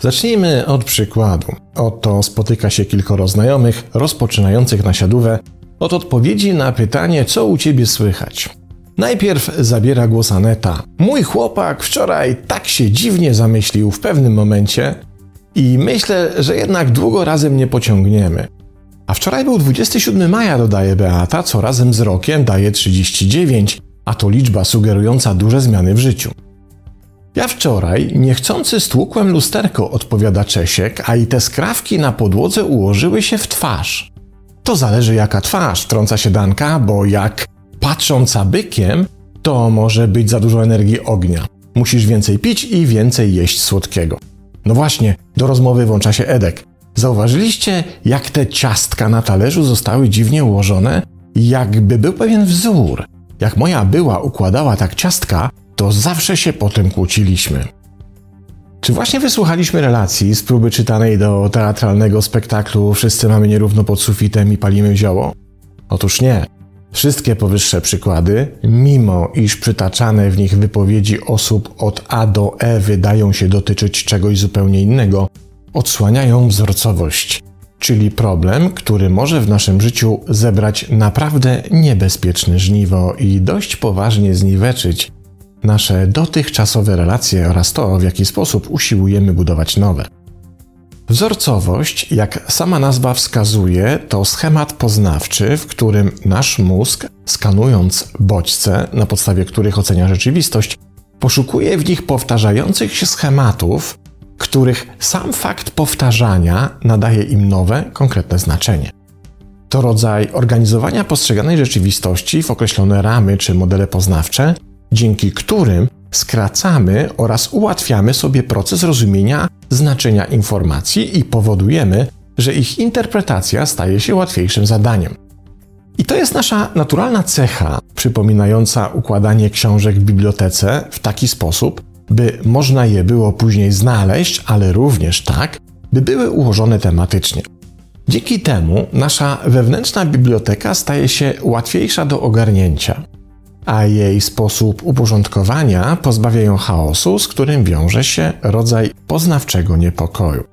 Zacznijmy od przykładu. Oto spotyka się kilkoro znajomych rozpoczynających nasiadówę od odpowiedzi na pytanie, co u ciebie słychać. Najpierw zabiera głos Aneta. Mój chłopak wczoraj tak się dziwnie zamyślił w pewnym momencie i myślę, że jednak długo razem nie pociągniemy. A wczoraj był 27 maja, dodaje Beata, co razem z rokiem daje 39, a to liczba sugerująca duże zmiany w życiu. Ja wczoraj niechcący stłukłem lusterko, odpowiada Czesiek, a i te skrawki na podłodze ułożyły się w twarz. To zależy jaka twarz, wtrąca się Danka, bo jak patrząca bykiem, to może być za dużo energii ognia. Musisz więcej pić i więcej jeść słodkiego. No właśnie, do rozmowy włącza się Edek. Zauważyliście, jak te ciastka na talerzu zostały dziwnie ułożone? Jakby był pewien wzór. Jak moja była układała tak ciastka, to zawsze się potem kłóciliśmy. Czy właśnie wysłuchaliśmy relacji z próby czytanej do teatralnego spektaklu Wszyscy mamy nierówno pod sufitem i palimy zioło? Otóż nie. Wszystkie powyższe przykłady, mimo iż przytaczane w nich wypowiedzi osób od A do E wydają się dotyczyć czegoś zupełnie innego, odsłaniają wzorcowość, czyli problem, który może w naszym życiu zebrać naprawdę niebezpieczne żniwo i dość poważnie zniweczyć nasze dotychczasowe relacje oraz to, w jaki sposób usiłujemy budować nowe. Wzorcowość, jak sama nazwa wskazuje, to schemat poznawczy, w którym nasz mózg, skanując bodźce, na podstawie których ocenia rzeczywistość, poszukuje w nich powtarzających się schematów, których sam fakt powtarzania nadaje im nowe, konkretne znaczenie. To rodzaj organizowania postrzeganej rzeczywistości w określone ramy czy modele poznawcze, dzięki którym skracamy oraz ułatwiamy sobie proces rozumienia znaczenia informacji i powodujemy, że ich interpretacja staje się łatwiejszym zadaniem. I to jest nasza naturalna cecha, przypominająca układanie książek w bibliotece w taki sposób, by można je było później znaleźć, ale również tak, by były ułożone tematycznie. Dzięki temu nasza wewnętrzna biblioteka staje się łatwiejsza do ogarnięcia a jej sposób uporządkowania pozbawia ją chaosu, z którym wiąże się rodzaj poznawczego niepokoju.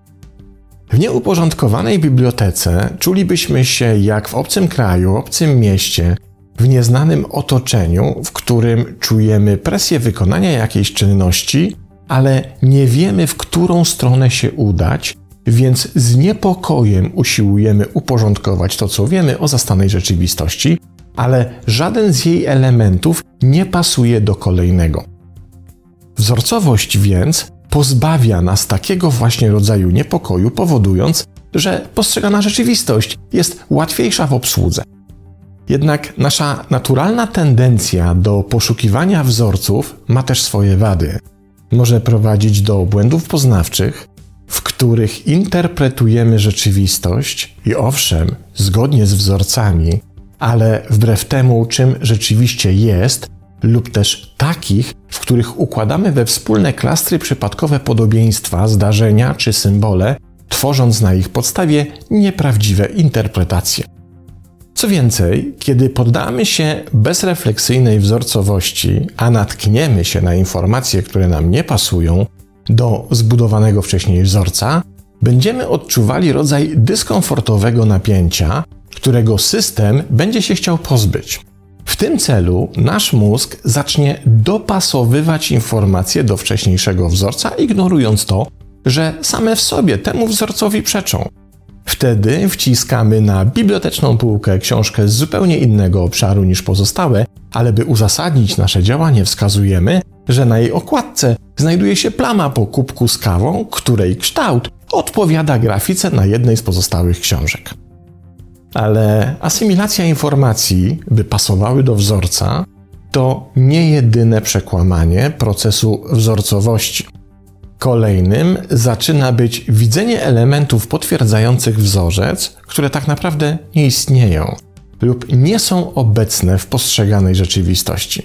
W nieuporządkowanej bibliotece czulibyśmy się jak w obcym kraju, obcym mieście, w nieznanym otoczeniu, w którym czujemy presję wykonania jakiejś czynności, ale nie wiemy, w którą stronę się udać, więc z niepokojem usiłujemy uporządkować to, co wiemy o zastanej rzeczywistości, ale żaden z jej elementów nie pasuje do kolejnego. Wzorcowość więc pozbawia nas takiego właśnie rodzaju niepokoju, powodując, że postrzegana rzeczywistość jest łatwiejsza w obsłudze. Jednak nasza naturalna tendencja do poszukiwania wzorców ma też swoje wady. Może prowadzić do błędów poznawczych, w których interpretujemy rzeczywistość i owszem, zgodnie z wzorcami, ale wbrew temu, czym rzeczywiście jest, lub też takich, w których układamy we wspólne klastry przypadkowe podobieństwa, zdarzenia czy symbole, tworząc na ich podstawie nieprawdziwe interpretacje. Co więcej, kiedy poddamy się bezrefleksyjnej wzorcowości, a natkniemy się na informacje, które nam nie pasują do zbudowanego wcześniej wzorca, będziemy odczuwali rodzaj dyskomfortowego napięcia, którego system będzie się chciał pozbyć. W tym celu nasz mózg zacznie dopasowywać informacje do wcześniejszego wzorca, ignorując to, że same w sobie temu wzorcowi przeczą. Wtedy wciskamy na biblioteczną półkę książkę z zupełnie innego obszaru niż pozostałe, ale by uzasadnić nasze działanie, wskazujemy, że na jej okładce znajduje się plama po kubku z kawą, której kształt odpowiada grafice na jednej z pozostałych książek. Ale asymilacja informacji, by pasowały do wzorca, to nie jedyne przekłamanie procesu wzorcowości. Kolejnym zaczyna być widzenie elementów potwierdzających wzorzec, które tak naprawdę nie istnieją lub nie są obecne w postrzeganej rzeczywistości.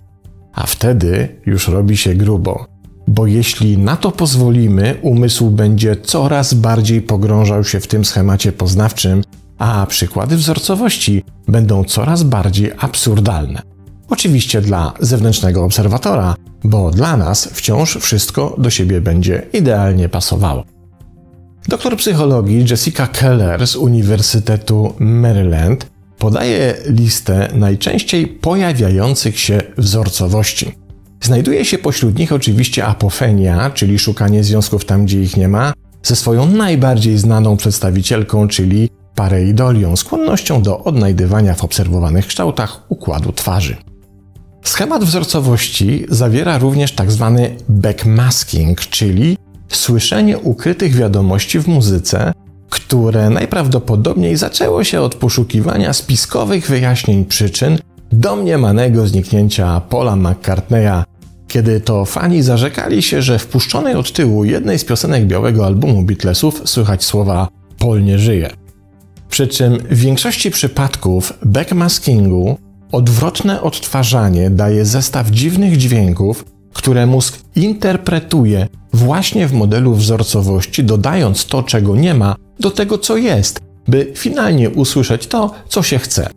A wtedy już robi się grubo, bo jeśli na to pozwolimy, umysł będzie coraz bardziej pogrążał się w tym schemacie poznawczym a przykłady wzorcowości będą coraz bardziej absurdalne. Oczywiście dla zewnętrznego obserwatora, bo dla nas wciąż wszystko do siebie będzie idealnie pasowało. Doktor psychologii Jessica Keller z Uniwersytetu Maryland podaje listę najczęściej pojawiających się wzorcowości. Znajduje się pośród nich oczywiście apofenia, czyli szukanie związków tam, gdzie ich nie ma, ze swoją najbardziej znaną przedstawicielką, czyli pareidolią, skłonnością do odnajdywania w obserwowanych kształtach układu twarzy. Schemat wzorcowości zawiera również tzw. Tak backmasking, czyli słyszenie ukrytych wiadomości w muzyce, które najprawdopodobniej zaczęło się od poszukiwania spiskowych wyjaśnień przyczyn domniemanego zniknięcia Paula McCartneya, kiedy to fani zarzekali się, że w puszczonej od tyłu jednej z piosenek białego albumu Beatlesów słychać słowa Paul nie żyje. Przy czym w większości przypadków backmaskingu odwrotne odtwarzanie daje zestaw dziwnych dźwięków, które mózg interpretuje właśnie w modelu wzorcowości, dodając to, czego nie ma, do tego, co jest, by finalnie usłyszeć to, co się chce.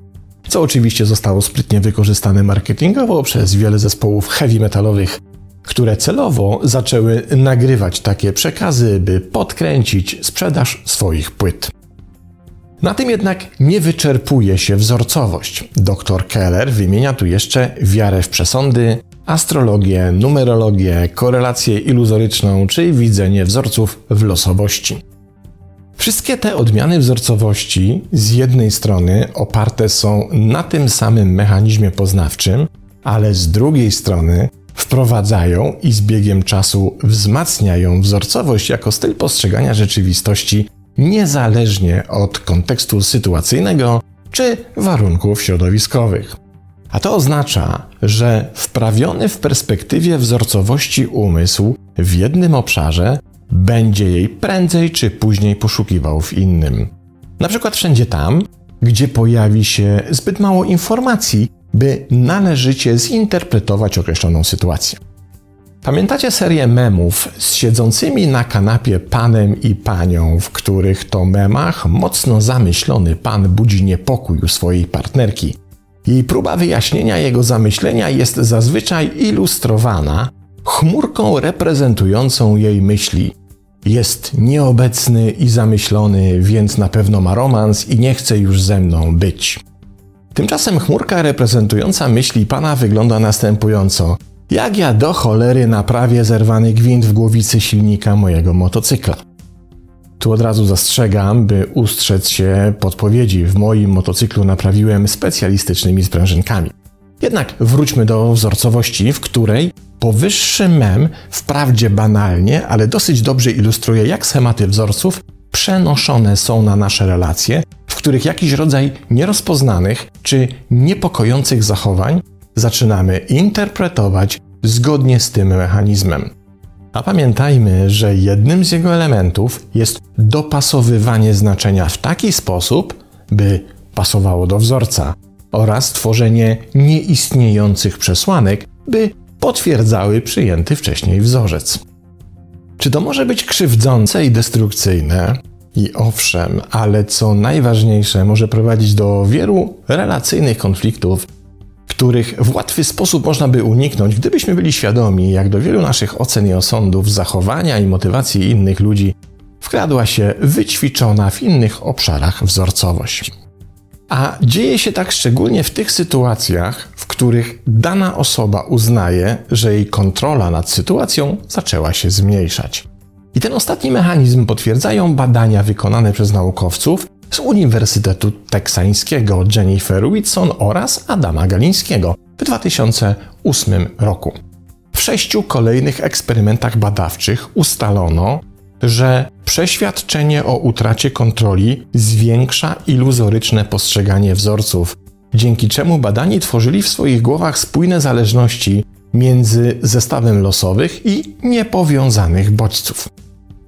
Co oczywiście zostało sprytnie wykorzystane marketingowo przez wiele zespołów heavy metalowych, które celowo zaczęły nagrywać takie przekazy, by podkręcić sprzedaż swoich płyt. Na tym jednak nie wyczerpuje się wzorcowość. Dr Keller wymienia tu jeszcze wiarę w przesądy, astrologię, numerologię, korelację iluzoryczną czy widzenie wzorców w losowości. Wszystkie te odmiany wzorcowości z jednej strony oparte są na tym samym mechanizmie poznawczym, ale z drugiej strony wprowadzają i z biegiem czasu wzmacniają wzorcowość jako styl postrzegania rzeczywistości niezależnie od kontekstu sytuacyjnego czy warunków środowiskowych. A to oznacza, że wprawiony w perspektywie wzorcowości umysł w jednym obszarze będzie jej prędzej czy później poszukiwał w innym. Na przykład wszędzie tam, gdzie pojawi się zbyt mało informacji, by należycie zinterpretować określoną sytuację. Pamiętacie serię memów z siedzącymi na kanapie panem i panią, w których to memach mocno zamyślony pan budzi niepokój u swojej partnerki. Jej próba wyjaśnienia jego zamyślenia jest zazwyczaj ilustrowana chmurką reprezentującą jej myśli. Jest nieobecny i zamyślony, więc na pewno ma romans i nie chce już ze mną być. Tymczasem chmurka reprezentująca myśli pana wygląda następująco – jak ja do cholery naprawię zerwany gwint w głowicy silnika mojego motocykla? Tu od razu zastrzegam, by ustrzec się podpowiedzi. W moim motocyklu naprawiłem specjalistycznymi sprężynkami. Jednak wróćmy do wzorcowości, w której powyższy mem wprawdzie banalnie, ale dosyć dobrze ilustruje, jak schematy wzorców przenoszone są na nasze relacje, w których jakiś rodzaj nierozpoznanych czy niepokojących zachowań zaczynamy interpretować zgodnie z tym mechanizmem. A pamiętajmy, że jednym z jego elementów jest dopasowywanie znaczenia w taki sposób, by pasowało do wzorca, oraz tworzenie nieistniejących przesłanek, by potwierdzały przyjęty wcześniej wzorzec. Czy to może być krzywdzące i destrukcyjne? I owszem, ale co najważniejsze, może prowadzić do wielu relacyjnych konfliktów których w łatwy sposób można by uniknąć, gdybyśmy byli świadomi, jak do wielu naszych ocen i osądów, zachowania i motywacji innych ludzi wkradła się wyćwiczona w innych obszarach wzorcowość. A dzieje się tak szczególnie w tych sytuacjach, w których dana osoba uznaje, że jej kontrola nad sytuacją zaczęła się zmniejszać. I ten ostatni mechanizm potwierdzają badania wykonane przez naukowców, z Uniwersytetu Teksańskiego Jennifer Whitson oraz Adama Galińskiego w 2008 roku. W sześciu kolejnych eksperymentach badawczych ustalono, że przeświadczenie o utracie kontroli zwiększa iluzoryczne postrzeganie wzorców, dzięki czemu badani tworzyli w swoich głowach spójne zależności między zestawem losowych i niepowiązanych bodźców.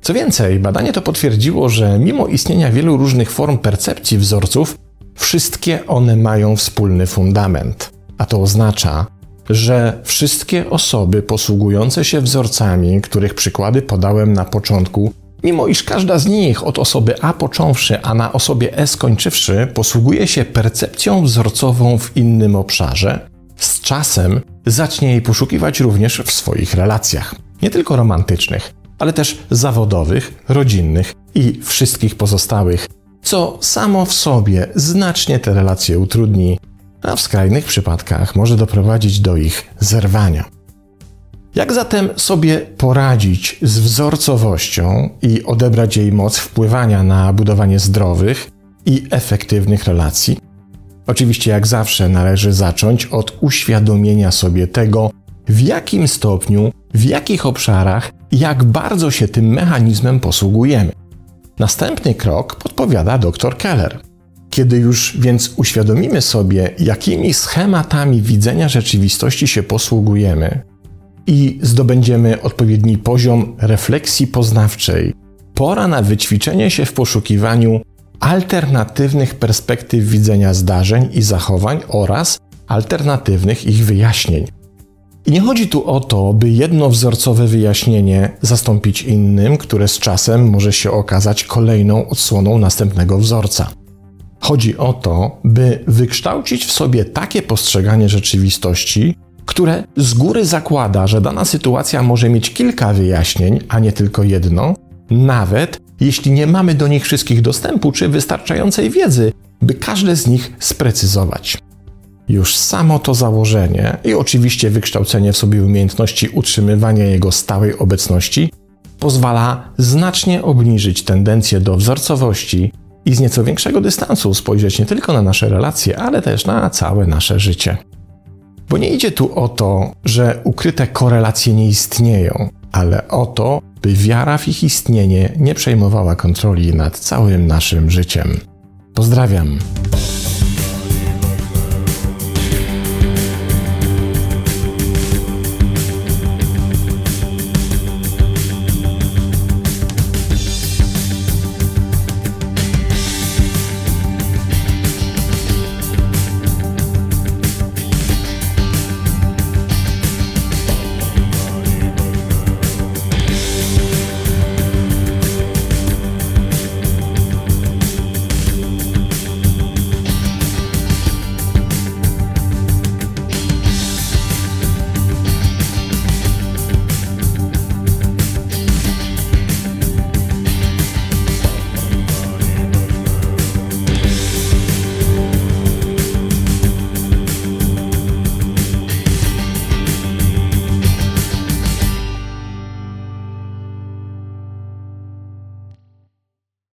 Co więcej, badanie to potwierdziło, że mimo istnienia wielu różnych form percepcji wzorców, wszystkie one mają wspólny fundament. A to oznacza, że wszystkie osoby posługujące się wzorcami, których przykłady podałem na początku, Mimo iż każda z nich, od osoby A począwszy, a na osobie E skończywszy, posługuje się percepcją wzorcową w innym obszarze, z czasem zacznie jej poszukiwać również w swoich relacjach. Nie tylko romantycznych, ale też zawodowych, rodzinnych i wszystkich pozostałych, co samo w sobie znacznie te relacje utrudni, a w skrajnych przypadkach może doprowadzić do ich zerwania. Jak zatem sobie poradzić z wzorcowością i odebrać jej moc wpływania na budowanie zdrowych i efektywnych relacji? Oczywiście, jak zawsze, należy zacząć od uświadomienia sobie tego, w jakim stopniu, w jakich obszarach, jak bardzo się tym mechanizmem posługujemy. Następny krok podpowiada dr Keller. Kiedy już więc uświadomimy sobie, jakimi schematami widzenia rzeczywistości się posługujemy i zdobędziemy odpowiedni poziom refleksji poznawczej, pora na wyćwiczenie się w poszukiwaniu alternatywnych perspektyw widzenia zdarzeń i zachowań oraz alternatywnych ich wyjaśnień. I nie chodzi tu o to, by jedno wzorcowe wyjaśnienie zastąpić innym, które z czasem może się okazać kolejną odsłoną następnego wzorca. Chodzi o to, by wykształcić w sobie takie postrzeganie rzeczywistości, które z góry zakłada, że dana sytuacja może mieć kilka wyjaśnień, a nie tylko jedno, nawet jeśli nie mamy do nich wszystkich dostępu czy wystarczającej wiedzy, by każde z nich sprecyzować. Już samo to założenie i oczywiście wykształcenie w sobie umiejętności utrzymywania jego stałej obecności pozwala znacznie obniżyć tendencję do wzorcowości i z nieco większego dystansu spojrzeć nie tylko na nasze relacje, ale też na całe nasze życie. Bo nie idzie tu o to, że ukryte korelacje nie istnieją, ale o to, by wiara w ich istnienie nie przejmowała kontroli nad całym naszym życiem. Pozdrawiam.